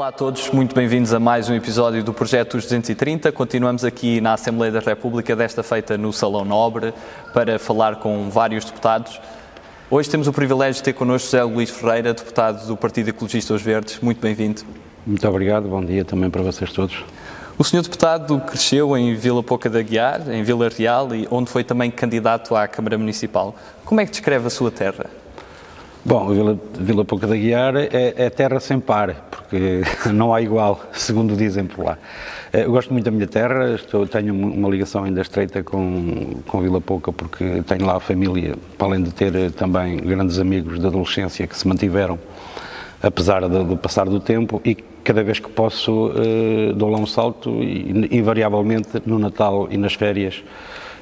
Olá a todos, muito bem-vindos a mais um episódio do Projeto 230. Continuamos aqui na Assembleia da República, desta feita no Salão Nobre, para falar com vários deputados. Hoje temos o privilégio de ter connosco José Luís Ferreira, deputado do Partido Ecologista Os Verdes. Muito bem-vindo. Muito obrigado, bom dia também para vocês todos. O senhor deputado cresceu em Vila Pouca da Guiar, em Vila Real, e onde foi também candidato à Câmara Municipal. Como é que descreve a sua terra? Bom, Vila, Vila Pouca da Guiar é, é, terra sem par, porque não há igual, segundo dizem por lá. Eh, eu gosto muito da minha terra, estou, tenho uma ligação ainda estreita com, com Vila Pouca, porque tenho lá a família, para além de ter eh, também grandes amigos da adolescência que se mantiveram, apesar do, do passar do tempo, e cada vez que posso uh, dou lá um salto, e, invariavelmente no Natal e nas férias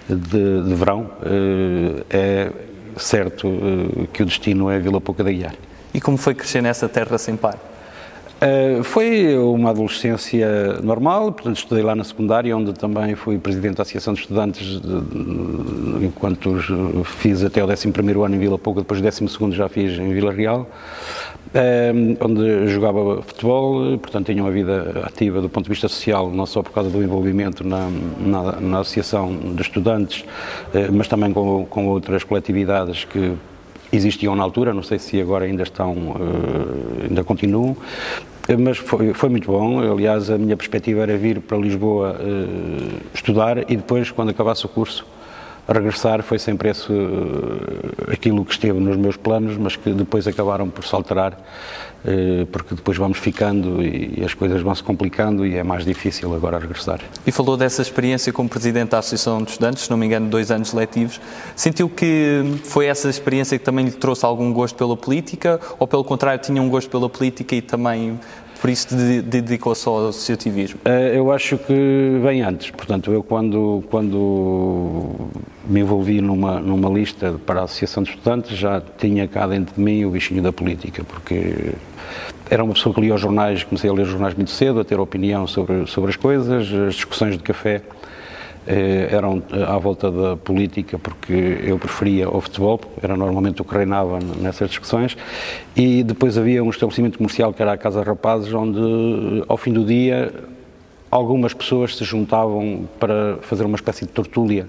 de, de verão, uh, é certo uh, que o destino é Vila Pouca da Guiar. E como foi crescer nessa terra sem par? Uh, foi uma adolescência normal, portanto estudei lá na secundária, onde também fui presidente da Associação de Estudantes, de, de, enquanto fiz até o 11º ano em Vila Pouca, depois do 12º já fiz em Vila Real, onde jogava futebol, portanto tinha uma vida ativa do ponto de vista social, não só por causa do envolvimento na, na, na Associação de Estudantes, uh, mas também com, com outras coletividades que existiam na altura, não sei se agora ainda estão, uh, ainda continuam, mas foi, foi, muito bom. Aliás, a minha perspectiva era vir para Lisboa estudar e depois, quando acabasse o curso, regressar. Foi sempre esse, uh, aquilo que esteve nos meus planos, mas que depois acabaram por se alterar eh, porque depois vamos ficando e as coisas vão se complicando e é mais difícil agora regressar. E falou dessa experiência como Presidente da Associação de Estudantes, se não me engano, dois anos letivos. Sentiu que foi essa experiência que também lhe trouxe algum gosto pela política ou, pelo contrário, tinha um gosto pela política e também por isso dedicou-se ao associativismo? Eh, eu acho que vem antes. Portanto, eu quando, quando me envolvi numa, numa lista para a Associação de Estudantes já tinha cá dentro de mim o bichinho da política, porque era uma pessoa que lia os jornais, comecei a ler os jornais muito cedo, a ter opinião sobre, sobre as coisas, as discussões de café eram eh, à volta da política, porque eu preferia o futebol, era normalmente o que reinava nessas discussões, e depois havia um estabelecimento comercial que era a Casa Rapazes, onde ao fim do dia algumas pessoas se juntavam para fazer uma espécie de tortúlia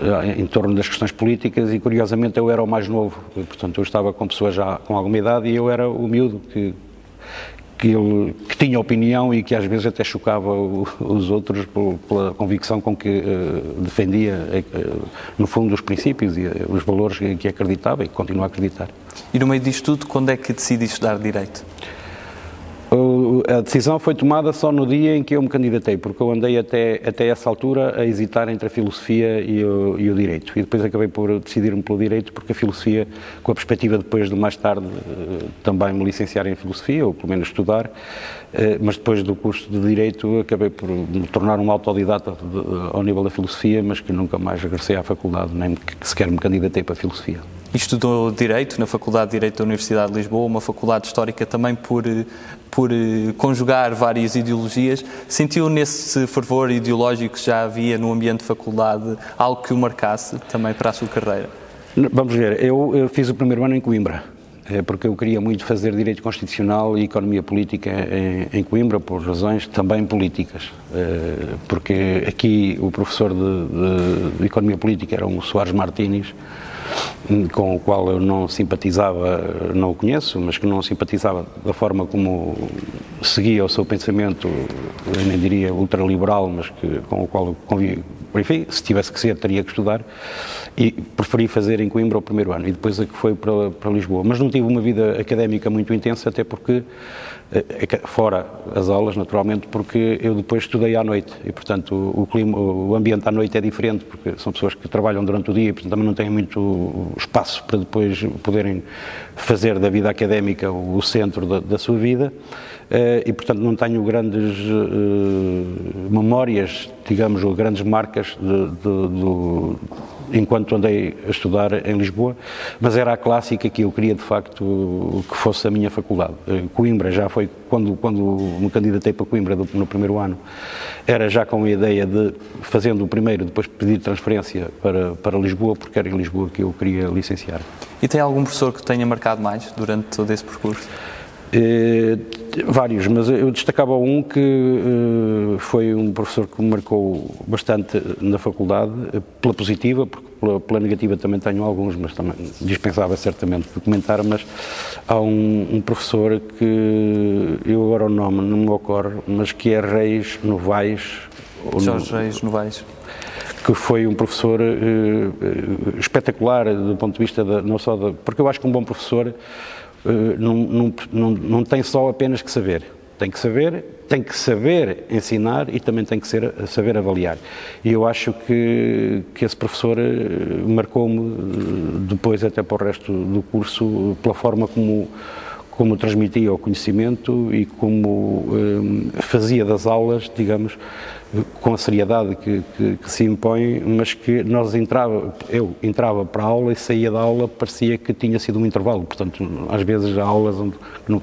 eh, em torno das questões políticas e curiosamente eu era o mais novo, portanto eu estava com pessoas já com alguma idade e eu era o miúdo que, que, ele, que tinha opinião e que às vezes até chocava os outros pela convicção com que uh, defendia, uh, no fundo, os princípios e os valores que acreditava e continua a acreditar. E no meio disto tudo, quando é que decidi estudar Direito? A decisão foi tomada só no dia em que eu me candidatei, porque eu andei até, até essa altura a hesitar entre a filosofia e o, e o direito. E depois acabei por decidir-me pelo direito, porque a filosofia, com a perspectiva depois de mais tarde eh, também me licenciar em filosofia, ou pelo menos estudar, eh, mas depois do curso de direito acabei por me tornar um autodidata ao nível da filosofia, mas que nunca mais regressei à faculdade, nem sequer me candidatei para a filosofia estudou Direito na Faculdade de Direito da Universidade de Lisboa, uma faculdade histórica também por, por eh, conjugar várias ideologias. Sentiu nesse fervor ideológico que já havia no ambiente de faculdade algo que o marcasse também para a sua carreira? Vamos ver, eu, eu fiz o primeiro ano em Coimbra, eh, porque eu queria muito fazer Direito Constitucional e Economia Política em, em Coimbra, por razões também políticas. Eh, porque aqui o professor de, de, Economia Política era o Soares Martínez, com o qual eu não simpatizava, não o conheço, mas que não simpatizava da forma como seguia o seu pensamento, eu nem diria ultraliberal, mas que, com o qual eu convivi. Enfim, se tivesse que ser, teria que estudar e preferi fazer em Coimbra o primeiro ano e depois é que foi para, para Lisboa. Mas não tive uma vida académica muito intensa, até porque fora as aulas, naturalmente, porque eu depois estudei à noite e, portanto, o, clima, o ambiente à noite é diferente, porque são pessoas que trabalham durante o dia e, portanto, também não têm muito espaço para depois poderem fazer da vida académica o centro da, da sua vida e, portanto, não tenho grandes uh, memórias, digamos, ou grandes marcas de, de, do enquanto andei a estudar em Lisboa, mas era a clássica que eu queria de facto que fosse a minha faculdade. Eh, Coimbra já foi, quando, quando me candidatei para Coimbra no primeiro ano, era já com a ideia de, fazendo o primeiro, depois pedir transferência para, para Lisboa, porque era em Lisboa que eu queria licenciar. E tem algum professor que tenha marcado mais durante todo esse percurso? Eh, Vários, mas eu destacava um que uh, foi um professor que me marcou bastante na faculdade, pela positiva, porque pela, pela, negativa também tenho alguns, mas também dispensava certamente de comentar, mas há um, um, professor que, eu agora o nome não me ocorre, mas que é Reis Novaes. Jorge no, Reis Novaes que foi um professor uh, espetacular do ponto de vista da, não só da, porque eu acho que um bom professor não, não, não, não tem só apenas que saber, tem que saber, tem que saber ensinar e também tem que ser, saber avaliar. E eu acho que, que esse professor marcou-me depois até para o resto do curso pela forma como como transmitia o conhecimento e como fazia das aulas, digamos, com a seriedade que, que, que, se impõe, mas que nós entrava, eu entrava para a aula e saía da aula, parecia que tinha sido um intervalo. Portanto, às vezes há aulas onde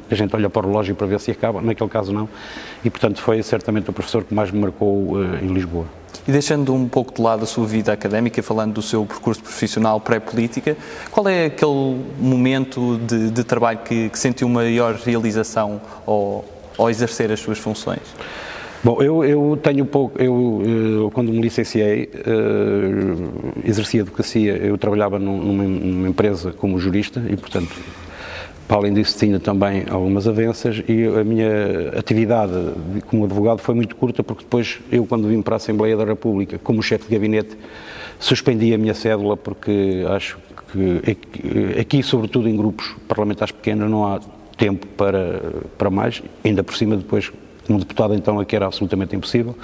a gente olha para o relógio para ver se acaba, naquele caso não. E, portanto, foi certamente o professor que mais me marcou uh, em Lisboa. E deixando um pouco de lado a sua vida académica, falando do seu percurso profissional pré-política, qual é aquele momento de, de trabalho que, que sentiu maior realização ao, ao exercer as suas funções? Bom, eu, eu tenho pouco, eu, eu, quando me licenciei, uh, exercia advocacia, eu trabalhava numa, numa, empresa como jurista e, portanto, para além disso tinha também algumas avanças e a minha atividade como advogado foi muito curta porque depois eu, quando vim para a Assembleia da República, como chefe de gabinete, suspendi a minha cédula porque acho que aqui, sobretudo em grupos parlamentares pequenos, não há tempo para, para mais, ainda por cima depois como deputado, então, aqui era absolutamente impossível.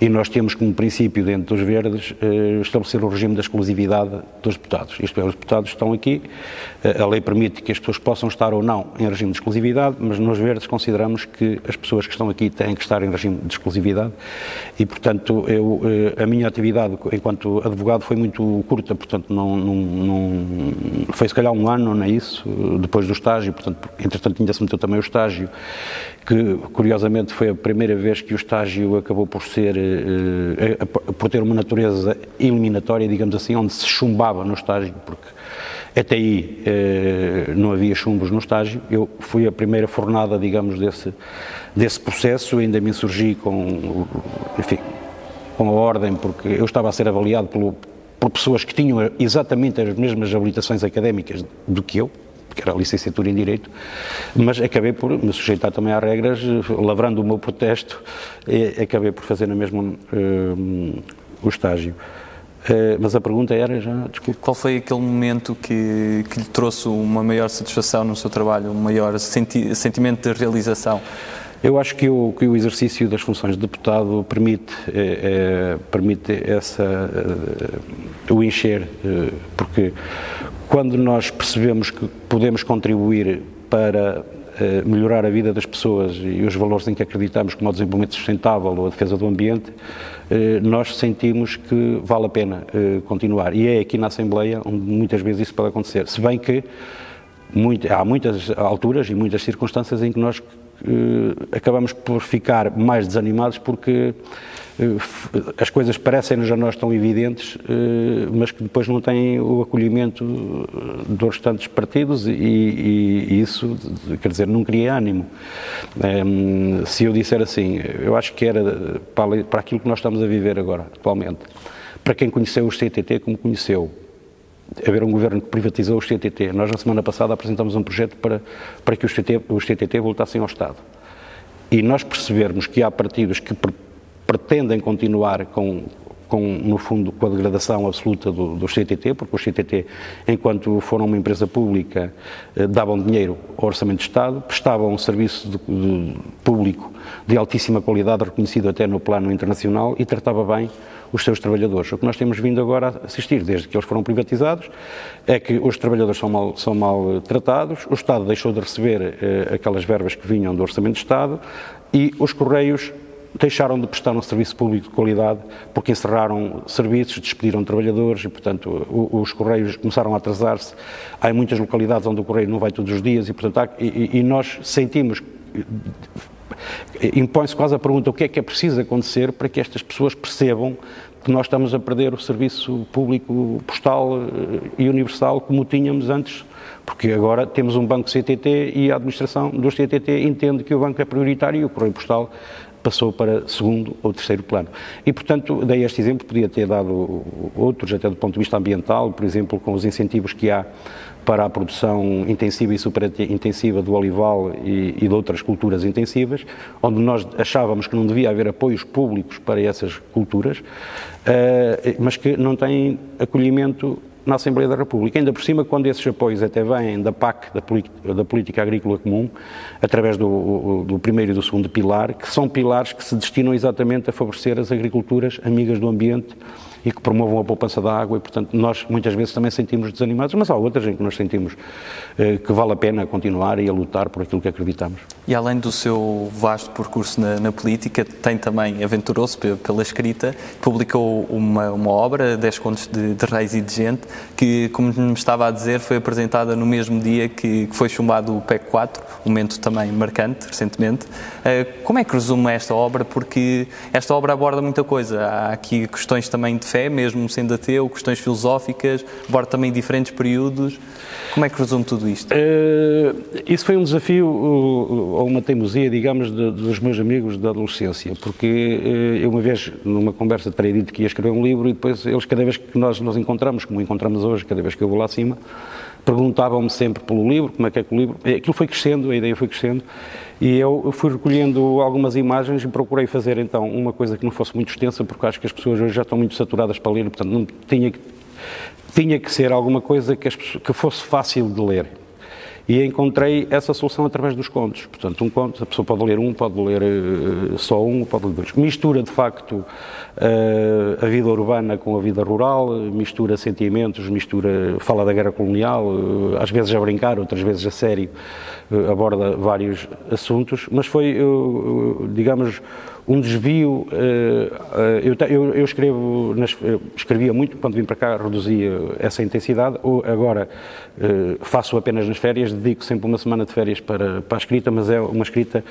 E nós temos como princípio, dentro dos Verdes, eh, estabelecer o regime da exclusividade dos deputados. Isto é, os deputados estão aqui, eh, a lei permite que as pessoas possam estar ou não em regime de exclusividade, mas nos Verdes consideramos que as pessoas que estão aqui têm que estar em regime de exclusividade e, portanto, eu, eh, a minha atividade enquanto advogado foi muito curta, portanto, não, não, não foi se calhar um ano, não é isso, depois do estágio, portanto, entretanto, ainda-se meteu também o estágio, que curiosamente foi a primeira vez que o estágio acabou por ser, eh, eh, por ter uma natureza eliminatória, digamos assim, onde se chumbava no estágio, porque até aí eh, não havia chumbos no estágio. Eu fui a primeira fornada, digamos, desse, desse processo, ainda me insurgi com, enfim, com a ordem, porque eu estava a ser avaliado pelo, por pessoas que tinham exatamente as mesmas habilitações académicas do que eu, que era licenciatura em Direito, mas acabei por me sujeitar também às regras, lavrando o meu protesto, acabei por fazer na mesma uh, o estágio. Uh, mas a pergunta era já, desculpe. Qual foi aquele momento que, que lhe trouxe uma maior satisfação no seu trabalho, um maior senti sentimento de realização? Eu acho que o, que o exercício das funções de deputado permite, é, é, permite essa, é, o encher, porque quando nós percebemos que podemos contribuir para eh, melhorar a vida das pessoas e os valores em que acreditamos, como o desenvolvimento sustentável ou a defesa do ambiente, eh, nós sentimos que vale a pena eh, continuar. E é aqui na Assembleia onde muitas vezes isso pode acontecer. Se bem que muito, há muitas alturas e muitas circunstâncias em que nós acabamos por ficar mais desanimados porque eh, as coisas parecem-nos a nós tão evidentes, eh, mas que depois não têm o acolhimento eh, dos restantes partidos e, e, e isso, quer dizer, não cria ânimo. Se eu disser assim, eu acho que era para aquilo que nós estamos a viver agora, atualmente, para quem conheceu os CTT como conheceu, haver um governo que privatizou os CTT. Nós, na semana passada, apresentámos um projeto para, para que os CTT, os CTT voltassem ao Estado. E nós percebermos que há partidos que pretendem continuar com, com, no fundo, com a degradação absoluta do, do CTT, porque o CTT, enquanto foram uma empresa pública, eh, davam dinheiro ao Orçamento de Estado, prestavam um serviço de, de, público de altíssima qualidade, reconhecido até no plano internacional, e tratava bem os seus trabalhadores. O que nós temos vindo agora a assistir, desde que eles foram privatizados, é que os trabalhadores são mal, são mal tratados, o Estado deixou de receber eh, aquelas verbas que vinham do Orçamento de Estado e os Correios deixaram de prestar um serviço público de qualidade porque encerraram serviços, despediram trabalhadores e, portanto, os correios começaram a atrasar-se. Há muitas localidades onde o correio não vai todos os dias e, portanto, há, e, e nós sentimos impõe-se quase a pergunta o que é que é preciso acontecer para que estas pessoas percebam que nós estamos a perder o serviço público postal e universal como tínhamos antes porque agora temos um banco CTT e a administração do CTT entende que o banco é prioritário e o correio postal passou para segundo ou terceiro plano. E, portanto, dei este exemplo, podia ter dado outros, até do ponto de vista ambiental, por exemplo, com os incentivos que há para a produção intensiva e superintensiva do olival e, e de outras culturas intensivas, onde nós achávamos que não devia haver apoios públicos para essas culturas, uh, mas que não têm acolhimento na Assembleia da República. Ainda por cima, quando esses apoios até vêm da PAC, da, da Política Agrícola Comum, através do, do, primeiro e do segundo pilar, que são pilares que se destinam exatamente a favorecer as agriculturas amigas do ambiente e que promovam a poupança da água e, portanto, nós muitas vezes também sentimos desanimados, mas há outras em que nós sentimos eh, que vale a pena continuar e a lutar por aquilo que acreditamos. E além do seu vasto percurso na, na política, tem também, aventurou-se pela escrita, publicou uma, uma obra, 10 contos de, de Reis e de Gente, que, como me estava a dizer, foi apresentada no mesmo dia que, que foi chumbado o PEC 4, um momento também marcante, recentemente. Eh, como é que resume esta obra? Porque esta obra aborda muita coisa. Há aqui questões também de fé, mesmo sendo ateu, questões filosóficas, aborda também diferentes períodos. Como é que resume tudo isto? Uh, isso foi um desafio ou uma teimosia, digamos, de, dos meus amigos da adolescência, porque uh, eu uma vez, numa conversa, terei dito que ia escrever um livro e depois eles, cada vez que nós nos encontramos, como encontramos hoje, cada vez que eu vou lá acima, perguntavam-me sempre pelo livro, como é que é que o livro... Aquilo foi crescendo, a ideia foi crescendo, e eu fui recolhendo algumas imagens e procurei fazer então uma coisa que não fosse muito extensa, porque acho que as pessoas hoje já estão muito saturadas para ler, portanto não tinha que, tinha que ser alguma coisa que, as, que fosse fácil de ler. E encontrei essa solução através dos contos. Portanto, um conto, a pessoa pode ler um, pode ler uh, só um, pode ler dois. Mistura, de facto, uh, a vida urbana com a vida rural, mistura sentimentos, mistura, fala da guerra colonial, uh, às vezes a brincar, outras vezes a sério, aborda vários assuntos, mas foi, digamos, um desvio. Eh, eh, eu, eu, eu escrevo, escrevia muito, quando vim para cá reduzia essa intensidade, agora eh, faço apenas nas férias, dedico sempre uma semana de férias para, para a escrita, mas é uma escrita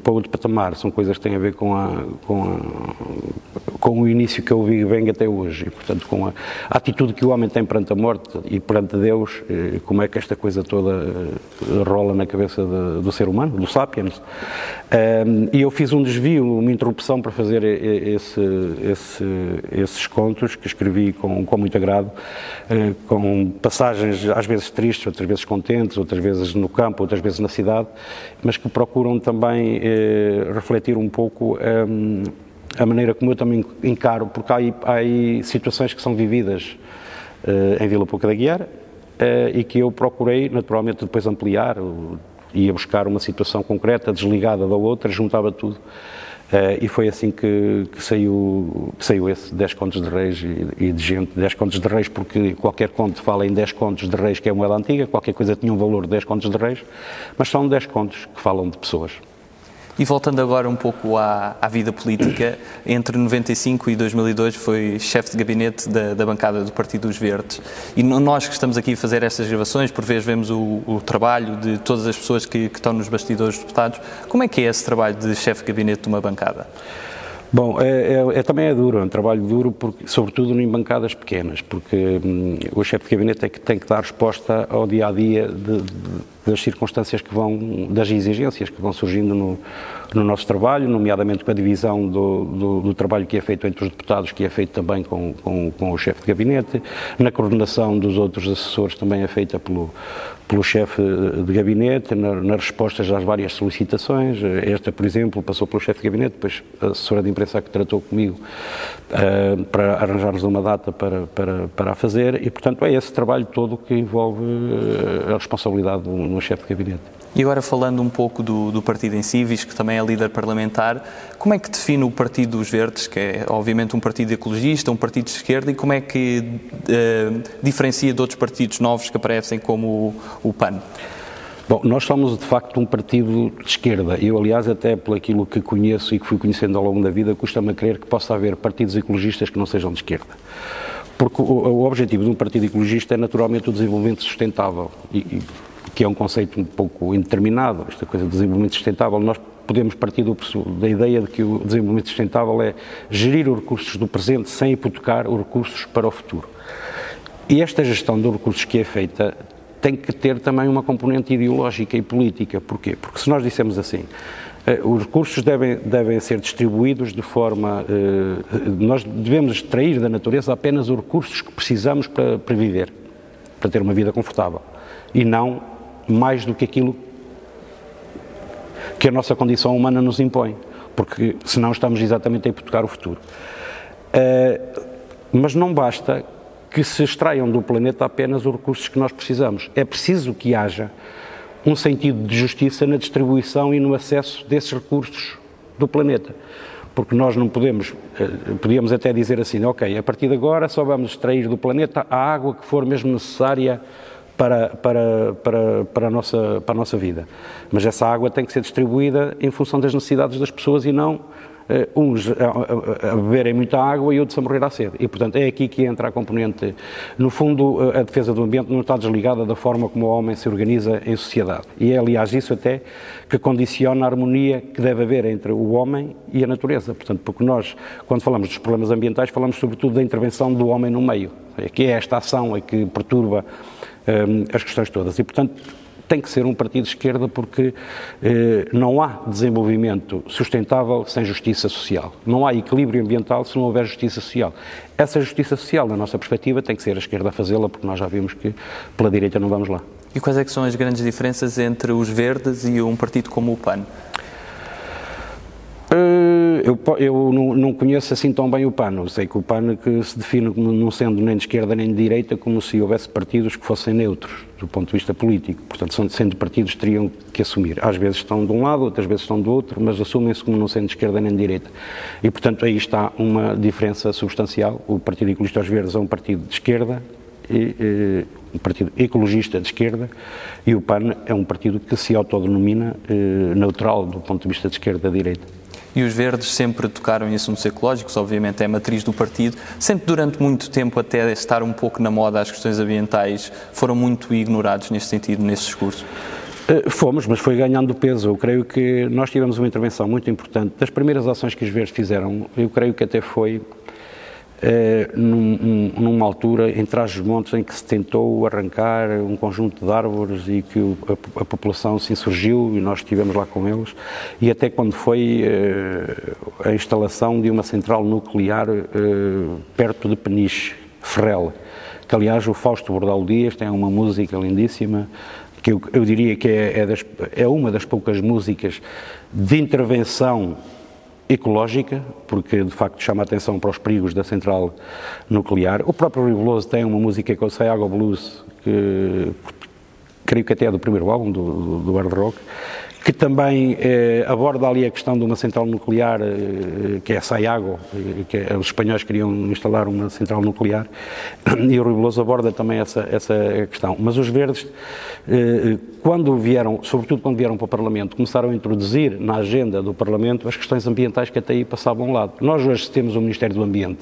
para outro patamar, são coisas que têm a ver com, a, com, a, com o início que eu vi bem até hoje, e portanto com a, a, atitude que o homem tem perante a morte e perante Deus, como é que esta coisa toda rola na cabeça de, do ser humano, do sapiens. E eu fiz um desvio, uma interrupção para fazer esse, esse, esses contos que escrevi com, com muito agrado, eh, com passagens às vezes tristes, outras vezes contentes, outras vezes no campo, outras vezes na cidade, mas que procuram também eh, refletir um pouco ehm, a maneira como eu também encaro, porque há, há aí situações que são vividas eh, em Vila Pouca da Guiar e que eu procurei naturalmente depois ampliar, ia buscar uma situação concreta, desligada da outra, juntava tudo Uh, e foi assim que, que, saiu, que saiu esse 10 contos de reis e, e, de gente. 10 contos de reis, porque qualquer conto fala em 10 contos de reis, que é moeda antiga, qualquer coisa tinha um valor de 10 contos de reis, mas são 10 contos que falam de pessoas. E voltando agora um pouco à, à, vida política, entre 95 e 2002 foi chefe de gabinete da, da, bancada do Partido dos Verdes. E nós que estamos aqui a fazer estas gravações, por vezes vemos o, o trabalho de todas as pessoas que, que, estão nos bastidores dos deputados. Como é que é esse trabalho de chefe de gabinete de uma bancada? Bom, é, é, é, também é duro, é um trabalho duro, porque, sobretudo em bancadas pequenas, porque hum, o chefe de gabinete é que tem que dar resposta ao dia a dia de, de, das circunstâncias que vão, das exigências que vão surgindo no, no nosso trabalho, nomeadamente com a divisão do, do, do, trabalho que é feito entre os deputados, que é feito também com, com, com o chefe de gabinete, na coordenação dos outros assessores também é feita pelo, pelo chefe de gabinete, na, nas respostas às várias solicitações. Esta, por exemplo, passou pelo chefe de gabinete, depois a assessora de imprensa que tratou comigo uh, para arranjarmos uma data para, para, para a fazer e, portanto, é esse trabalho todo que envolve uh, a responsabilidade no chefe de gabinete. E agora falando um pouco do, do partido em si, visto que também é líder parlamentar, como é que define o Partido dos Verdes, que é obviamente um partido ecologista, um partido de esquerda, e como é que uh, diferencia de outros partidos novos que aparecem como o, o PAN? Bom, nós somos de facto um partido de esquerda. Eu, aliás, até pelo aquilo que conheço e que fui conhecendo ao longo da vida, custa-me a crer que possa haver partidos ecologistas que não sejam de esquerda. Porque o, o objetivo de um partido ecologista é naturalmente o desenvolvimento sustentável. E, e que é um conceito um pouco indeterminado, esta coisa de desenvolvimento sustentável. Nós podemos partir do, da ideia de que o desenvolvimento sustentável é gerir os recursos do presente sem hipotecar os recursos para o futuro. E esta gestão dos recursos que é feita tem que ter também uma componente ideológica e política. Porquê? Porque se nós dissemos assim, eh, os recursos devem, devem ser distribuídos de forma. Eh, nós devemos extrair da natureza apenas os recursos que precisamos para, para viver, para ter uma vida confortável. E não mais do que aquilo que a nossa condição humana nos impõe. Porque senão estamos exatamente a hipotecar o futuro. Eh, mas não basta que se extraiam do planeta apenas os recursos que nós precisamos. É preciso que haja um sentido de justiça na distribuição e no acesso desses recursos do planeta. Porque nós não podemos, eh, podíamos até dizer assim, ok, a partir de agora só vamos extrair do planeta a água que for mesmo necessária para, para, para, para, a nossa, para a nossa vida. Mas essa água tem que ser distribuída em função das necessidades das pessoas e não uh, uns a, a, a, beberem muita água e outros a morrer à sede. E, portanto, é aqui que entra a componente. No fundo, a defesa do ambiente não está desligada da forma como o homem se organiza em sociedade. E é, aliás, isso até que condiciona a harmonia que deve haver entre o homem e a natureza. Portanto, porque nós, quando falamos dos problemas ambientais, falamos sobretudo da intervenção do homem no meio, que é esta ação é que perturba as questões todas. E, portanto, tem que ser um partido de esquerda porque eh, não há desenvolvimento sustentável sem justiça social. Não há equilíbrio ambiental se não houver justiça social. Essa justiça social, na nossa perspectiva, tem que ser a esquerda a fazê-la, porque nós já vimos que pela direita não vamos lá. E quais é são as grandes diferenças entre os verdes e um partido como o PAN? Eh, eu, eu não, não, conheço assim tão bem o PAN. sei que o PAN que se define como não sendo nem de esquerda nem de direita, como se houvesse partidos que fossem neutros do ponto de vista político. Portanto, são, sendo partidos, teriam que assumir. Às vezes estão de um lado, outras vezes estão do outro, mas assumem-se como não sendo de esquerda nem de direita. E, portanto, aí está uma diferença substancial. O Partido Ecologista aos Verdes é um partido de esquerda, e, e, um partido ecologista de esquerda, e o PAN é um partido que se autodenomina eh, neutral do ponto de vista de esquerda-direita e os verdes sempre tocaram em assuntos ecológicos, obviamente é a matriz do partido, sempre durante muito tempo, até estar um pouco na moda as questões ambientais, foram muito ignorados nesse sentido, nesse discurso. Eh, fomos, mas foi ganhando peso. Eu creio que nós tivemos uma intervenção muito importante. Das primeiras ações que os verdes fizeram, eu creio que até foi eh, num, numa altura em Trás-os-Montes em que se tentou arrancar um conjunto de árvores e que a, a, população se insurgiu e nós estivemos lá com eles. E até quando foi eh, a instalação de uma central nuclear eh, perto de Peniche, Ferrel, que aliás o Fausto Bordal Dias tem uma música lindíssima que eu, eu diria que é, é, das, é uma das poucas músicas de intervenção ecológica, porque de facto chama a atenção para os perigos da central nuclear. O próprio Riveloso tem uma música que é o Sayago Blues, que creio que até é do primeiro álbum do, do, do hard rock, que também eh, aborda ali a questão de uma central nuclear, eh, que é a Sayago, eh, que é, os espanhóis queriam instalar uma central nuclear, e o Rui Veloso aborda também essa, essa questão. Mas os verdes, eh, quando vieram, sobretudo quando vieram para o Parlamento, começaram a introduzir na agenda do Parlamento as questões ambientais que até aí passavam ao lado. Nós hoje temos o Ministério do Ambiente,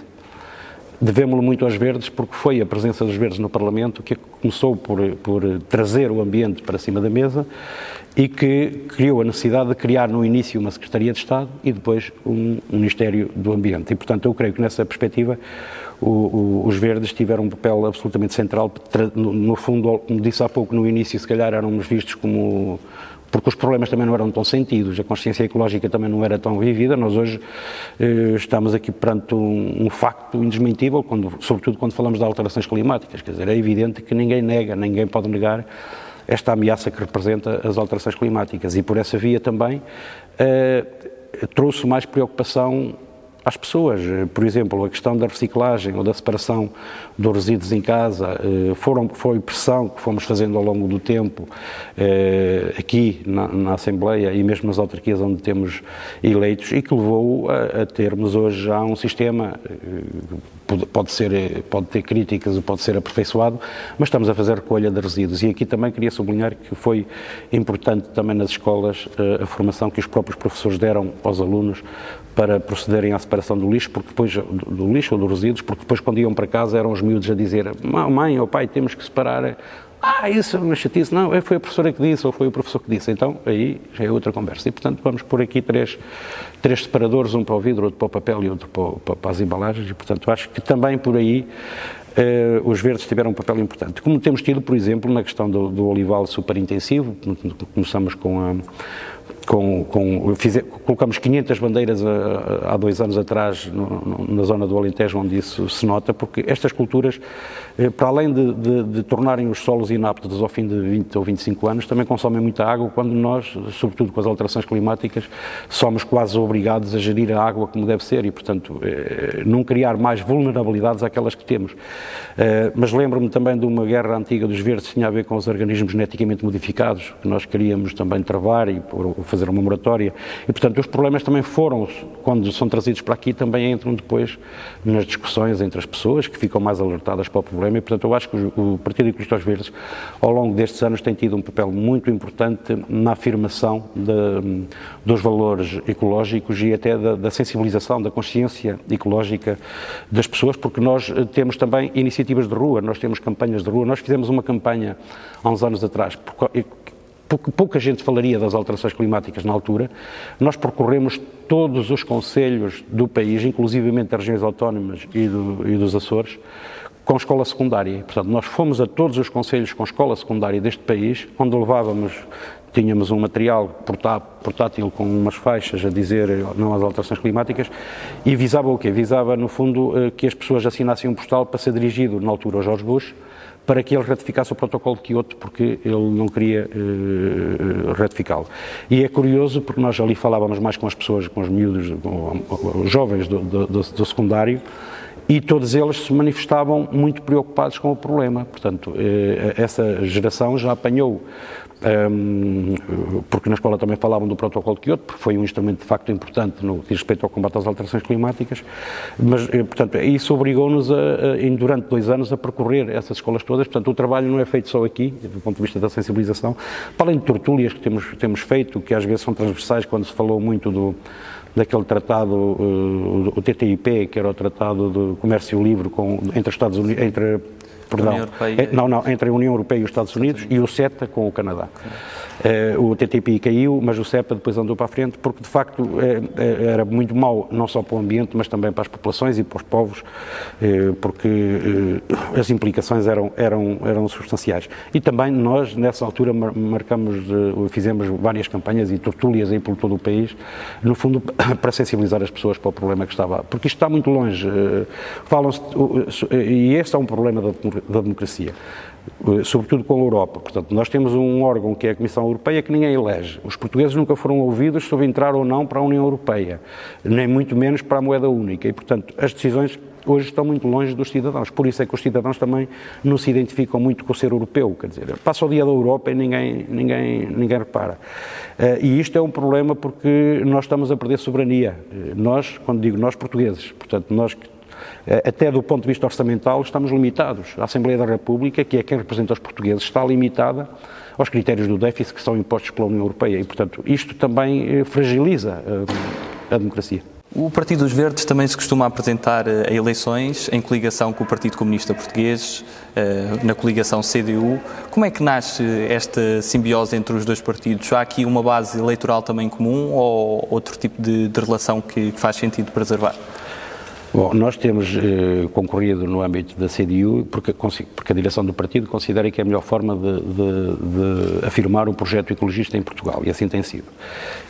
devemos-lo muito aos verdes, porque foi a presença dos verdes no Parlamento que começou por, por trazer o ambiente para cima da mesa e que criou a necessidade de criar no início uma Secretaria de Estado e depois um, Ministério do Ambiente. E, portanto, eu creio que nessa perspectiva o, os verdes tiveram um papel absolutamente central. No, no, fundo, como disse há pouco, no início, se calhar éramos vistos como. Porque os problemas também não eram tão sentidos, a consciência ecológica também não era tão vivida. Nós hoje eh, estamos aqui perante um, um facto indesmentível, quando, sobretudo quando falamos de alterações climáticas. Quer dizer, é evidente que ninguém nega, ninguém pode negar esta ameaça que representa as alterações climáticas. E por essa via também eh, trouxe mais preocupação às pessoas. Por exemplo, a questão da reciclagem ou da separação dos resíduos em casa eh, foram, foi pressão que fomos fazendo ao longo do tempo eh, aqui na, na, Assembleia e mesmo nas autarquias onde temos eleitos e que levou a, a termos hoje já um sistema pode, ser, pode ter críticas, pode ser aperfeiçoado, mas estamos a fazer recolha de resíduos. E aqui também queria sublinhar que foi importante também nas escolas eh, a formação que os próprios professores deram aos alunos para procederem à separação do lixo, porque depois do lixo ou dos resíduos, porque depois quando iam para casa eram os miúdos a dizer mãe ou pai, temos que separar ah, isso é uma chatice. Não, foi a professora que disse ou foi o professor que disse. Então, aí já é outra conversa. E, portanto, vamos pôr aqui três, três separadores, um para o vidro, outro para o papel e outro para, para as embalagens. E, portanto, acho que também por aí Uh, os verdes tiveram um papel importante. Como temos tido, por exemplo, na questão do, do olival superintensivo, começamos com a com, com fiz, colocamos 500 bandeiras a, há dois anos atrás no, na zona do Alentejo, onde isso se nota, porque estas culturas, eh, para além de, de, de, tornarem os solos inaptos ao fim de 20 ou 25 anos, também consomem muita água, quando nós, sobretudo com as alterações climáticas, somos quase obrigados a gerir a água como deve ser e, portanto, eh, não criar mais vulnerabilidades àquelas que temos. Eh, mas lembro-me também de uma guerra antiga dos verdes que tinha a ver com os organismos geneticamente modificados, que nós queríamos também travar e por, fazer uma moratória. E, portanto, os problemas também foram, quando são trazidos para aqui, também entram depois nas discussões entre as pessoas, que ficam mais alertadas para o problema. E, portanto, eu acho que o Partido Ecologista aos Verdes, ao longo destes anos, tem tido um papel muito importante na afirmação de, dos valores ecológicos e até da, da sensibilização, da consciência ecológica das pessoas, porque nós temos também iniciativas de rua, nós temos campanhas de rua. Nós fizemos uma campanha há uns anos atrás, pouca gente falaria das alterações climáticas na altura, nós percorremos todos os conselhos do país, inclusivamente das regiões autónomas e, do, e dos Açores, com escola secundária. Portanto, nós fomos a todos os conselhos com escola secundária deste país, onde levávamos, tínhamos um material portátil com umas faixas a dizer não às alterações climáticas, e visava o quê? Visava, no fundo, eh, que as pessoas assinassem um postal para ser dirigido, na altura, ao Jorge Bush, para que ele ratificasse o protocolo de Kyoto, porque ele não queria uh, ratificá-lo. E é curioso, porque nós ali falávamos mais com as pessoas, com os miúdos, com os jovens do, do, do, do secundário, e todos eles se manifestavam muito preocupados com o problema. Portanto, eh, essa geração já apanhou porque na escola também falavam do protocolo de Kyoto, porque foi um instrumento de facto importante no que respeito ao combate às alterações climáticas, mas, eh, portanto, isso obrigou-nos, durante dois anos, a percorrer essas escolas todas, portanto, o trabalho não é feito só aqui, do ponto de vista da sensibilização, para além de tortúlias que temos, temos feito, que às vezes são transversais, quando se falou muito do, daquele tratado, uh, o TTIP, que era o Tratado de Comércio Livre com, entre Estados Unidos, entre perdão, é, não, não, entre a União Europeia e os Estados Unidos e o CETA com o Canadá. Uh, o TTIP caiu, mas o CEPA depois andou para a frente, porque de facto uh, era muito mau, não só para o ambiente, mas também para as populações e para os povos, porque as implicações eram, eram, eram substanciais. E também nós, nessa altura, marcamos, fizemos várias campanhas e tortúlias aí por todo o país, no fundo, para sensibilizar as pessoas para o problema que estava. Porque isto está muito longe. Falam-se, e este é um problema da democracia. Eh, sobretudo com a Europa. Portanto, nós temos um órgão que é a Comissão Europeia que ninguém elege. Os portugueses nunca foram ouvidos sobre entrar ou não para a União Europeia, nem muito menos para a moeda única. E, portanto, as decisões hoje estão muito longe dos cidadãos. Por isso é que os cidadãos também não se identificam muito com o ser europeu. Quer dizer, passa o dia da Europa e ninguém, ninguém, ninguém repara. Uh, e isto é um problema porque nós estamos a perder soberania. Eh, nós, quando digo nós, portugueses, portanto, nós eh, até do ponto de vista orçamental, estamos limitados. A Assembleia da República, que é quem representa os portugueses, está limitada aos critérios do déficit que são impostos pela União Europeia e, portanto, isto também eh, fragiliza eh, a democracia. O Partido dos Verdes também se costuma apresentar a eleições em coligação com o Partido Comunista Português, na coligação CDU. Como é que nasce esta simbiose entre os dois partidos? Há aqui uma base eleitoral também comum ou outro tipo de, de relação que faz sentido preservar? Bom, nós temos eh, concorrido no âmbito da CDU porque, porque, a direção do partido considera que é a melhor forma de, de, de, afirmar um projeto ecologista em Portugal e assim tem sido.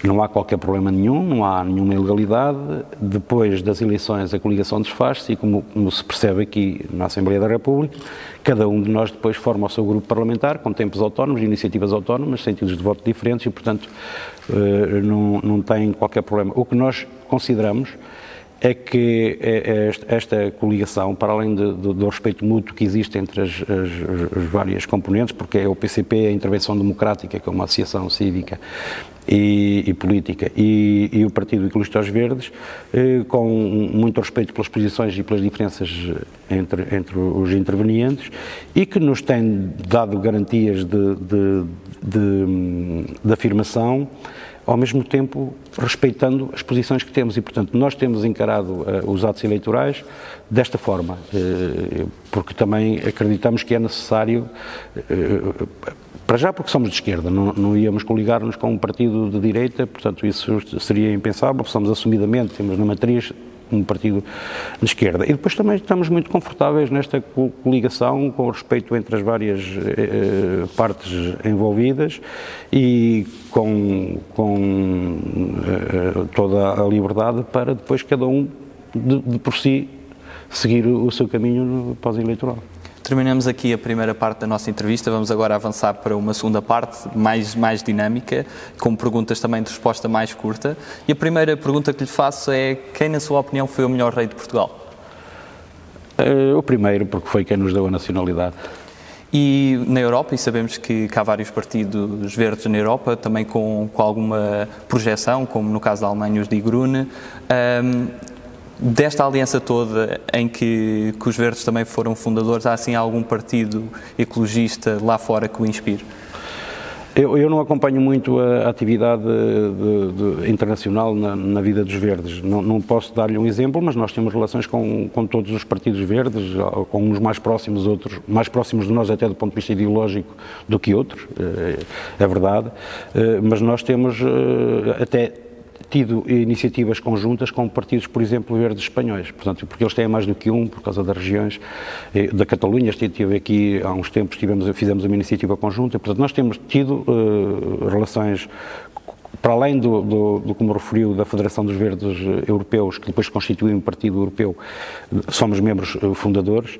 Não há qualquer problema nenhum, não há nenhuma ilegalidade. Depois das eleições a coligação desfaz-se e como, como se percebe aqui na Assembleia da República, cada um de nós depois forma o seu grupo parlamentar com tempos autónomos, iniciativas autónomas, sentidos de voto diferentes e, portanto, eh, não, não tem qualquer problema. O que nós consideramos é que é, é esta coligação, para além de, de, do respeito mútuo que existe entre as, as, as, várias componentes, porque é o PCP, a Intervenção Democrática, que é uma associação cívica e, e política, e, e, o Partido Ecologista aos Verdes, eh, com muito respeito pelas posições e pelas diferenças entre, entre os intervenientes, e que nos tem dado garantias de, de afirmação ao mesmo tempo respeitando as posições que temos. E, portanto, nós temos encarado uh, os atos eleitorais desta forma, uh, porque também acreditamos que é necessário, uh, para já porque somos de esquerda, não, não íamos coligar-nos com um partido de direita, portanto, isso seria impensável, somos assumidamente, temos na matriz um partido de esquerda. E depois também estamos muito confortáveis nesta coligação com o respeito entre as várias eh, partes envolvidas e com, com eh, toda a liberdade para depois cada um de, de por si seguir o seu caminho pós-eleitoral. Terminamos aqui a primeira parte da nossa entrevista. Vamos agora avançar para uma segunda parte, mais, mais dinâmica, com perguntas também de resposta mais curta. E a primeira pergunta que lhe faço é: quem, na sua opinião, foi o melhor rei de Portugal? Uh, o primeiro, porque foi quem nos deu a nacionalidade. E na Europa, e sabemos que, que há vários partidos verdes na Europa, também com, com alguma projeção, como no caso da Alemanha, os de Grune. Um, desta aliança toda em que, que, os Verdes também foram fundadores, há assim algum partido ecologista lá fora que o inspire? Eu, eu não acompanho muito a, atividade de, de, internacional na, na, vida dos verdes. Não, não posso dar-lhe um exemplo, mas nós temos relações com, com todos os partidos verdes, com uns mais próximos, outros mais próximos de nós até do ponto de vista ideológico do que outros, é, é verdade. Eh, mas nós temos eh, até tido iniciativas conjuntas com partidos, por exemplo, verdes espanhóis, portanto, porque eles têm mais do que um, por causa das regiões eh, da Catalunha, estive aqui há uns tempos, tivemos, fizemos uma iniciativa conjunta, portanto, nós temos tido uh, relações para além do, do, do, como referiu, da Federação dos Verdes Europeus, que depois constitui um partido europeu, somos membros eh, fundadores,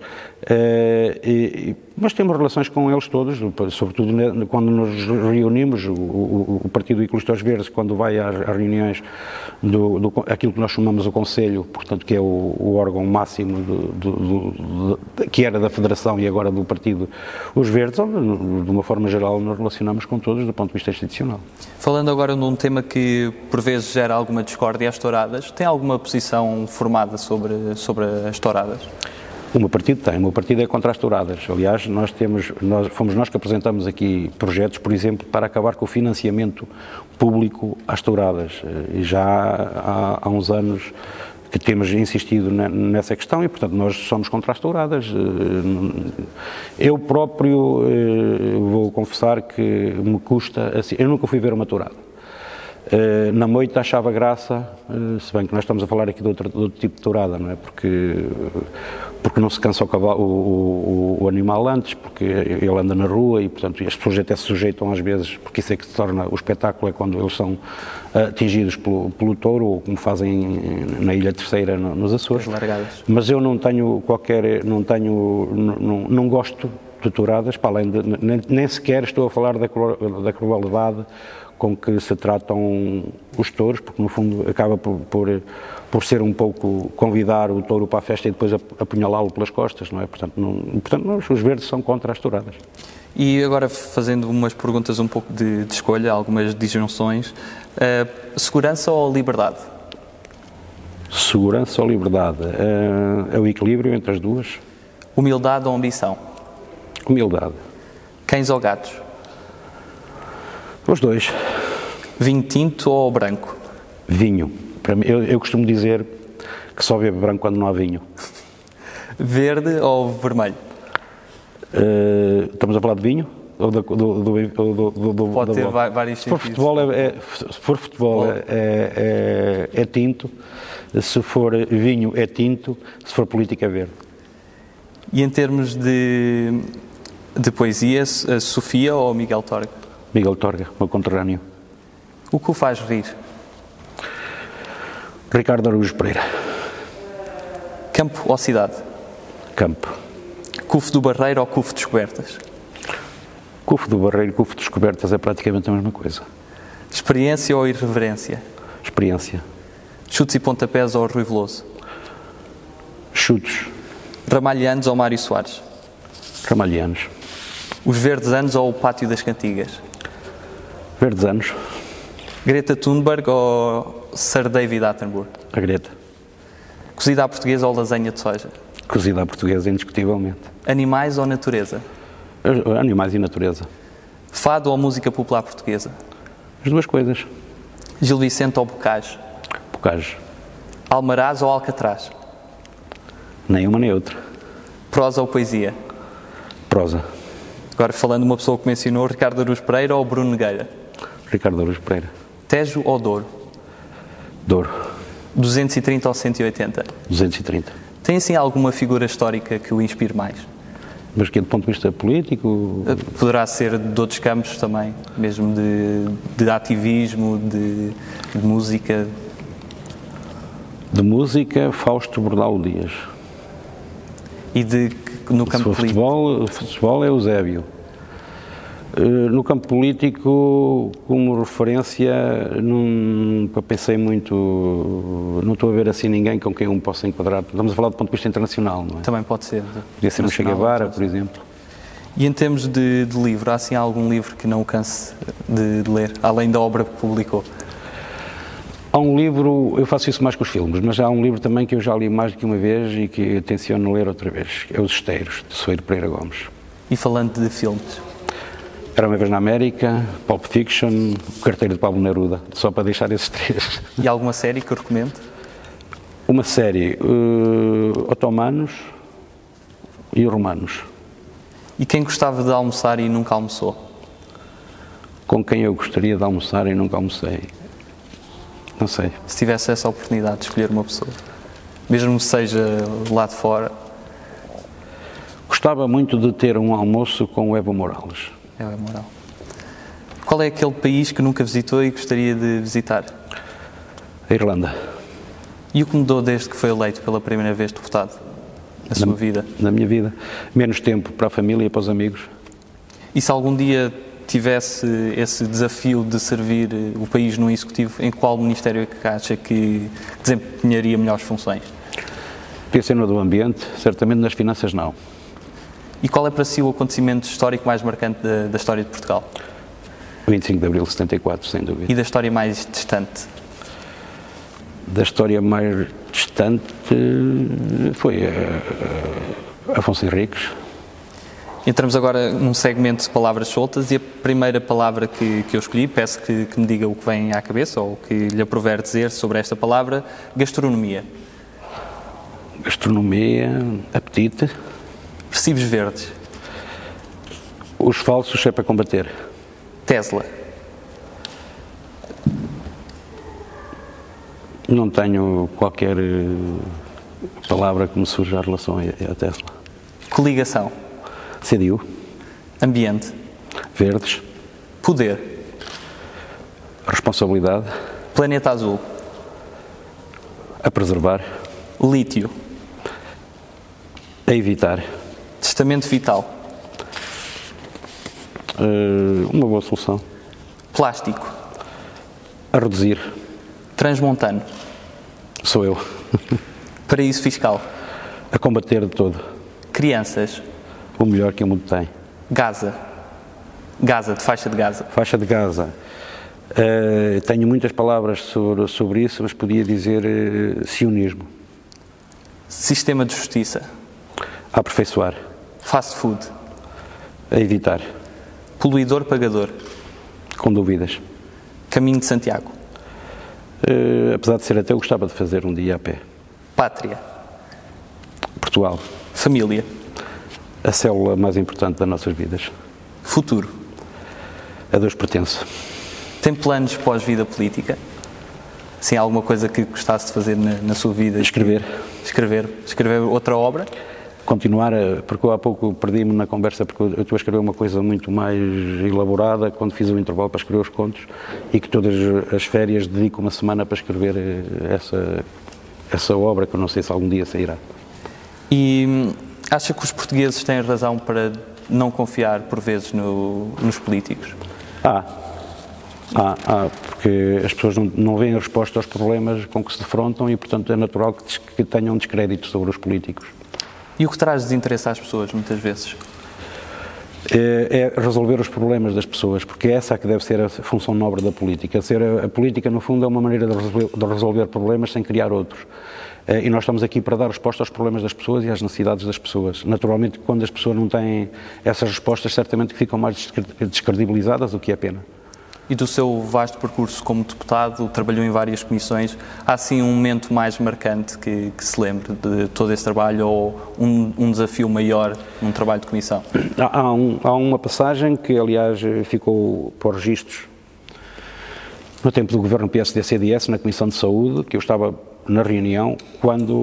eh, e, mas temos relações com eles todos, sobretudo quando nos reunimos, o, o, o Partido Ecologista Verdes, quando vai às, às reuniões do, do, aquilo que nós chamamos o Conselho, portanto, que é o, o órgão máximo do, que era da Federação e agora do Partido Os Verdes, de uma forma geral, nos relacionamos com todos do ponto de vista institucional. Falando agora num tema que por vezes gera alguma discórdia, as touradas, tem alguma posição formada sobre, sobre as touradas? O meu partido tem, o meu partido é contra as touradas. Aliás, nós temos, nós, fomos nós que apresentamos aqui projetos, por exemplo, para acabar com o financiamento público às touradas. E já há, há uns anos que temos insistido nessa questão e, portanto, nós somos contra as touradas. Eu próprio eh, vou confessar que me custa, assim, eu nunca fui ver uma tourada. Eh, na moita achava graça, eh, se bem que nós estamos a falar aqui de outro, de outro tipo de tourada, não é? Porque, porque não se cansa o, cavalo, o, o, o, animal antes, porque ele anda na rua e, portanto, as pessoas até se sujeitam às vezes, porque isso é que se torna o espetáculo, é quando eles são atingidos pelo, pelo touro, ou como fazem na Ilha Terceira, nos Açores. Mas eu não tenho qualquer, não tenho, não, não gosto de touradas, para além de, nem, nem sequer estou a falar da, da crueldade com que se tratam os touros, porque no fundo acaba por, por, por, ser um pouco convidar o touro para a festa e depois apunhalá-lo pelas costas, não é? Portanto, não, portanto nós, os verdes são contra as touradas. E agora fazendo umas perguntas um pouco de, de escolha, algumas disjunções, uh, segurança ou liberdade? Segurança ou liberdade? Uh, é o equilíbrio entre as duas. Humildade ou ambição? Humildade. Cães ou gatos? Os dois. Vinho tinto ou branco? Vinho. Para mim, eu, eu costumo dizer que só bebe branco quando não há vinho. Verde ou vermelho? Uh, estamos a falar de vinho? Ou do, do, do, do Pode ter vários se for futebol, é, é, se for futebol é, é, é, tinto, se for vinho é tinto, se for política é verde. E em termos de, de poesia, Sofia ou Miguel Torga? Miguel Torga, meu conterrâneo. O que o faz rir? Ricardo Araújo Pereira. Campo ou cidade? Campo. Cufo do Barreiro ou Cufo de Descobertas? Cufo do Barreiro e Cufo de Descobertas é praticamente a mesma coisa. Experiência ou irreverência? Experiência. Chutes e pontapés ou Rui Veloso? Chutes. Ramalhianos ou Mário Soares? Ramalhianos. Os Verdes Anos ou o Pátio das Cantigas? Verdes Anos. Greta Thunberg ou Sir David Attenborough? A Greta. Cozida à portuguesa ou lasanha de soja? Cozida à portuguesa, indiscutivelmente. Animais ou natureza? Animais e natureza. Fado ou música popular portuguesa? As duas coisas. Gil Vicente ou Bocage? Bocage. Almaraz ou Alcatraz? Nem uma nem outra. Prosa ou poesia? Prosa. Agora falando de uma pessoa que mencionou, Ricardo Aruz Pereira ou Bruno Nogueira? Ricardo Aruz Pereira. Tejo ou Douro? Douro. 230 ou 180? 230. Tem assim alguma figura histórica que o inspire mais? Mas que é do ponto de vista político? Poderá ser de outros campos também, mesmo de, de ativismo, de, de música. De música, Fausto Bordal Dias. E de no campo político? Futebol, futebol é Eusébio. Eh, no campo político, como referência, não pensei muito. Não estou a ver assim ninguém com quem eu me possa enquadrar. Estamos a falar do ponto de vista internacional, não é? Também pode ser. Podia ser um Che Guevara, por exemplo. E em termos de, de, livro, há assim algum livro que não o canse de, de ler, além da obra que publicou? Há um livro, eu faço isso mais com os filmes, mas há um livro também que eu já li mais do que uma vez e que tenciono ler outra vez, é Os Esteiros, de Soeiro Pereira Gomes. E falando de filmes? Era uma vez na América, Pulp Fiction, O Carteiro de Pablo Neruda, só para deixar esses três. E alguma série que eu recomendo? Uma série, uh, Otomanos e Romanos. E quem gostava de almoçar e nunca almoçou? Com quem eu gostaria de almoçar e nunca almocei? Não sei. Se tivesse essa oportunidade de escolher uma pessoa, mesmo que seja lá de fora. Gostava muito de ter um almoço com o Evo Morales. É o Morales. Qual é aquele país que nunca visitou e gostaria de visitar? A Irlanda. E o que mudou desde que foi eleito pela primeira vez deputado? Na, na sua vida? Na minha vida. Menos tempo para a família e para os amigos. E se algum dia tivesse esse desafio de servir eh, o país no executivo, em qual ministério é que acha que desempenharia melhores funções? Ser no do ambiente, certamente nas finanças não. E qual é para si o acontecimento histórico mais marcante da, da história de Portugal? O 25 de Abril de 74, sem dúvida. E da história mais distante? Da história mais distante foi a, a Afonso Henriques, Entramos agora num segmento de palavras soltas e a primeira palavra que, que eu escolhi, peço que, que, me diga o que vem à cabeça ou o que lhe aprover dizer sobre esta palavra, gastronomia. Gastronomia, apetite. Recibos verdes. Os falsos é para combater. Tesla. Não tenho qualquer eh, palavra que me surja a relação à Tesla. Coligação. CDU. Ambiente. Verdes. Poder. Responsabilidade. Planeta Azul. A preservar. Lítio. A evitar. Testamento vital. Uh, uma boa solução. Plástico. A reduzir. Transmontano. Sou eu. Paraíso fiscal. A combater de todo. Crianças o melhor que o mundo tem. Gaza. Gaza, de faixa de Gaza. Faixa de Gaza. Uh, tenho muitas palavras sobre, sobre isso, mas podia dizer uh, sionismo. Sistema de justiça. A aperfeiçoar. Fast food. A evitar. Poluidor pagador. Com dúvidas. Caminho de Santiago. Uh, apesar de ser até, eu gostava de fazer um dia a pé. Pátria. Portugal. Família a célula mais importante das nossas vidas. Futuro. A Deus pertence. Tem planos pós-vida política? Sim, alguma coisa que gostasse de fazer na, na sua vida? Escrever. Escrever. Escrever outra obra? Continuar, a, porque eu há pouco perdi-me na conversa, porque eu estou a escrever uma coisa muito mais elaborada quando fiz o intervalo para escrever os contos e que todas as férias dedico uma semana para escrever eh, essa, essa obra que eu não sei se algum dia sairá. E Acha que os portugueses têm razão para não confiar, por vezes, no, nos políticos? Ah, ah, ah, porque as pessoas não, não veem a resposta aos problemas com que se defrontam e, portanto, é natural que, que tenham descrédito sobre os políticos. E o que traz desinteresse às pessoas, muitas vezes? É, é, resolver os problemas das pessoas, porque essa é que deve ser a função nobre da política. Ser a, a política, no fundo, é uma maneira de resolver, de resolver problemas sem criar outros. Eh, e nós estamos aqui para dar resposta aos problemas das pessoas e às necessidades das pessoas. Naturalmente, quando as pessoas não têm essas respostas, certamente ficam mais descredibilizadas, o que é pena. E do seu vasto percurso como deputado, trabalhou em várias comissões, há assim um momento mais marcante que, que se lembre de todo esse trabalho ou um, um desafio maior num trabalho de comissão? Há, há, um, há uma passagem que, aliás, ficou por registros no tempo do governo PSD-CDS, na Comissão de Saúde, que eu estava na reunião, quando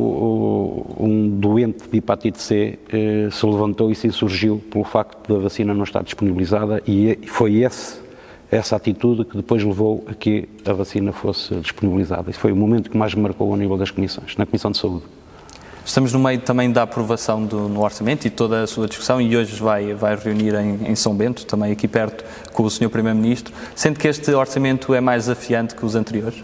um doente de hepatite C eh, se levantou e se insurgiu pelo facto da vacina não estar disponibilizada e foi esse essa atitude que depois levou a que a vacina fosse disponibilizada. Isso foi o momento que mais me marcou a nível das comissões, na Comissão de Saúde. Estamos no meio também da aprovação do, no orçamento e toda a sua discussão e hoje vai, vai reunir em, em São Bento, também aqui perto, com o Sr. Primeiro-Ministro. Sente que este orçamento é mais desafiante que os anteriores?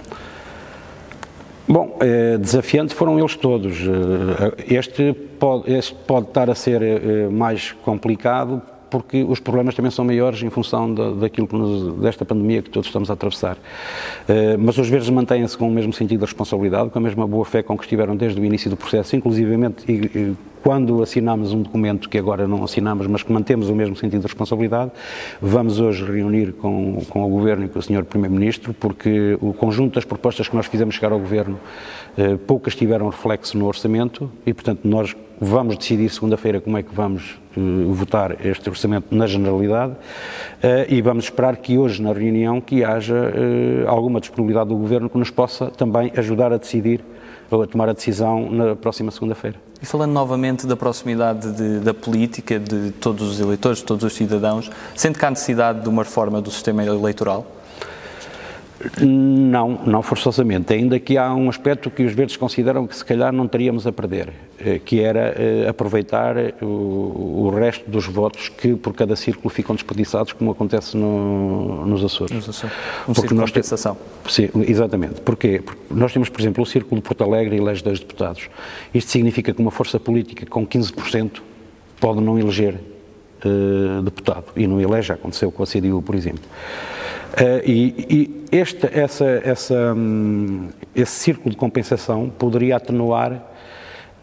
Bom, eh, desafiantes foram eles todos. Eh, este pode, este pode estar a ser eh, mais complicado porque os problemas também são maiores em função da, daquilo que nos, desta pandemia que todos estamos a atravessar. Uh, mas os verdes mantêm-se com o mesmo sentido de responsabilidade, com a mesma boa fé com que estiveram desde o início do processo, inclusivamente e, e, quando assinamos um documento que agora não assinamos, mas que mantemos o mesmo sentido de responsabilidade, vamos hoje reunir com, com o Governo e com o Sr. Primeiro-Ministro, porque o conjunto das propostas que nós fizemos chegar ao Governo, uh, poucas tiveram reflexo no orçamento e, portanto, nós vamos decidir segunda-feira como é que vamos uh, votar este orçamento na generalidade uh, e vamos esperar que hoje na reunião que haja uh, alguma disponibilidade do Governo que nos possa também ajudar a decidir ou a tomar a decisão na próxima segunda-feira. E falando novamente da proximidade de, da política de todos os eleitores, de todos os cidadãos, sente que há necessidade de uma reforma do sistema eleitoral? Não, não forçosamente, ainda que há um aspecto que os verdes consideram que se calhar não teríamos a perder, eh, que era eh, aproveitar eh, o, o resto dos votos que por cada círculo ficam desperdiçados, como acontece no, nos Açores. Nos Açores. Um Porque círculo de compensação. Sim, exatamente. Porquê? Porque nós temos, por exemplo, o círculo de Porto Alegre e elege dois deputados. Isto significa que uma força política com 15% pode não eleger uh, deputado, e não elege, aconteceu com a CDU, por exemplo. Uh, e, e esta, essa, essa, um, esse círculo de compensação poderia atenuar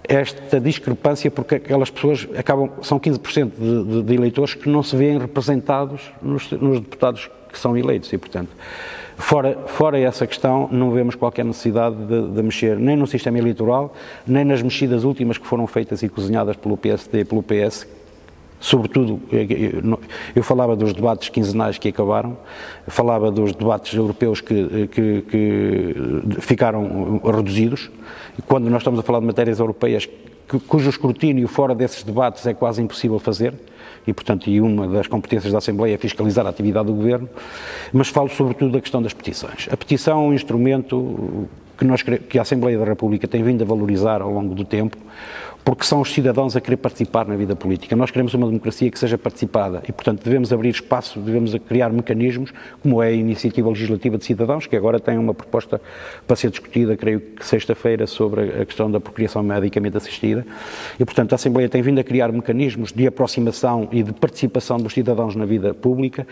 esta discrepância, porque aquelas pessoas acabam, são 15% de, de, de, eleitores que não se veem representados nos, nos, deputados que são eleitos. E, portanto, fora, fora essa questão, não vemos qualquer necessidade de, de, mexer nem no sistema eleitoral, nem nas mexidas últimas que foram feitas e cozinhadas pelo PSD e pelo PS, sobretudo, eu falava dos debates quinzenais que acabaram, falava dos debates europeus que, que, que ficaram reduzidos, quando nós estamos a falar de matérias europeias cujo escrutínio fora desses debates é quase impossível fazer, e portanto, e uma das competências da Assembleia é fiscalizar a atividade do Governo, mas falo sobretudo da questão das petições. A petição é um instrumento que, nós, que a Assembleia da República tem vindo a valorizar ao longo do tempo, porque são os cidadãos a querer participar na vida política. Nós queremos uma democracia que seja participada e, portanto, devemos abrir espaço, devemos criar mecanismos, como é a Iniciativa Legislativa de Cidadãos, que agora tem uma proposta para ser discutida, creio que sexta-feira, sobre a questão da procriação medicamente assistida. E, portanto, a Assembleia tem vindo a criar mecanismos de aproximação e de participação dos cidadãos na vida pública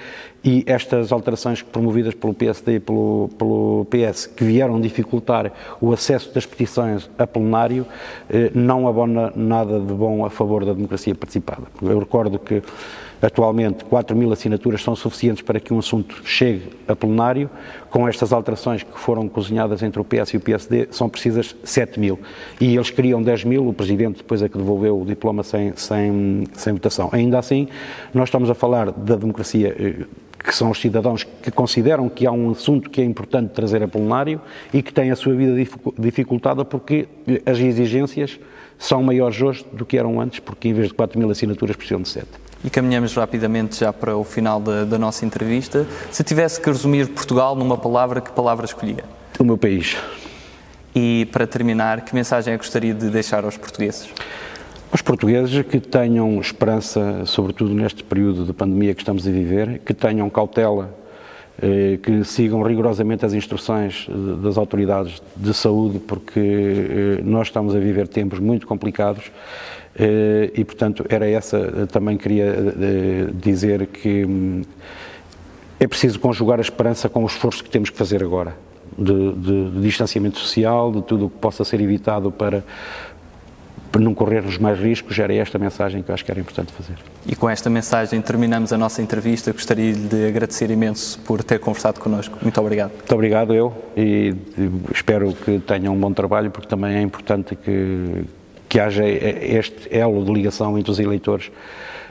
e estas alterações promovidas pelo PSD e pelo, pelo PS, que vieram dificultar o acesso das petições a plenário, eh, não abona nada de bom a favor da democracia participada. Eu recordo que atualmente 4 mil assinaturas são suficientes para que um assunto chegue a plenário. Com estas alterações que foram cozinhadas entre o PS e o PSD, são precisas 7 mil. E eles queriam 10 mil, o Presidente depois é que devolveu o diploma sem, sem, sem votação. Ainda assim, nós estamos a falar da democracia eh, que são os cidadãos que consideram que há um assunto que é importante trazer a plenário e que têm a sua vida dificultada porque as exigências são maiores hoje do que eram antes, porque em vez de 4 mil assinaturas precisam de 7. E caminhamos rapidamente já para o final da, da nossa entrevista. Se tivesse que resumir Portugal numa palavra, que palavra escolhia? O meu país. E para terminar, que mensagem é que gostaria de deixar aos portugueses? Os portugueses que tenham esperança, sobretudo neste período de pandemia que estamos a viver, que tenham cautela, que sigam rigorosamente as instruções eh, das autoridades de saúde, porque eh, nós estamos a viver tempos muito complicados e, portanto, era essa, também queria dizer que hum, é preciso conjugar a esperança com o esforço que temos que fazer agora. De, de, de distanciamento social, de tudo o que possa ser evitado para para não corrermos mais riscos, era esta mensagem que eu acho que era importante fazer. E com esta mensagem terminamos a nossa entrevista. Gostaria de agradecer imenso por ter conversado connosco. Muito obrigado. Muito obrigado eu e espero que tenham um bom trabalho porque também é importante que, que haja este elo de ligação entre os eleitores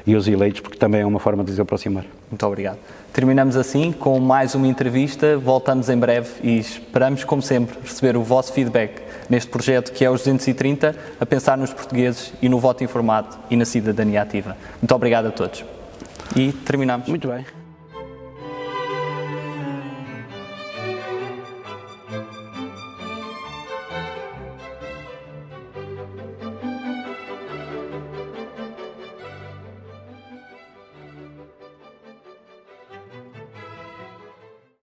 e os eleitos, porque também é uma forma de se aproximar. Muito obrigado. Terminamos assim com mais uma entrevista. Voltamos em breve e esperamos, como sempre, receber o vosso feedback neste projeto que é os 230, a pensar nos portugueses e no voto informado e na cidadania ativa. Muito obrigado a todos. E terminamos. Muito bem.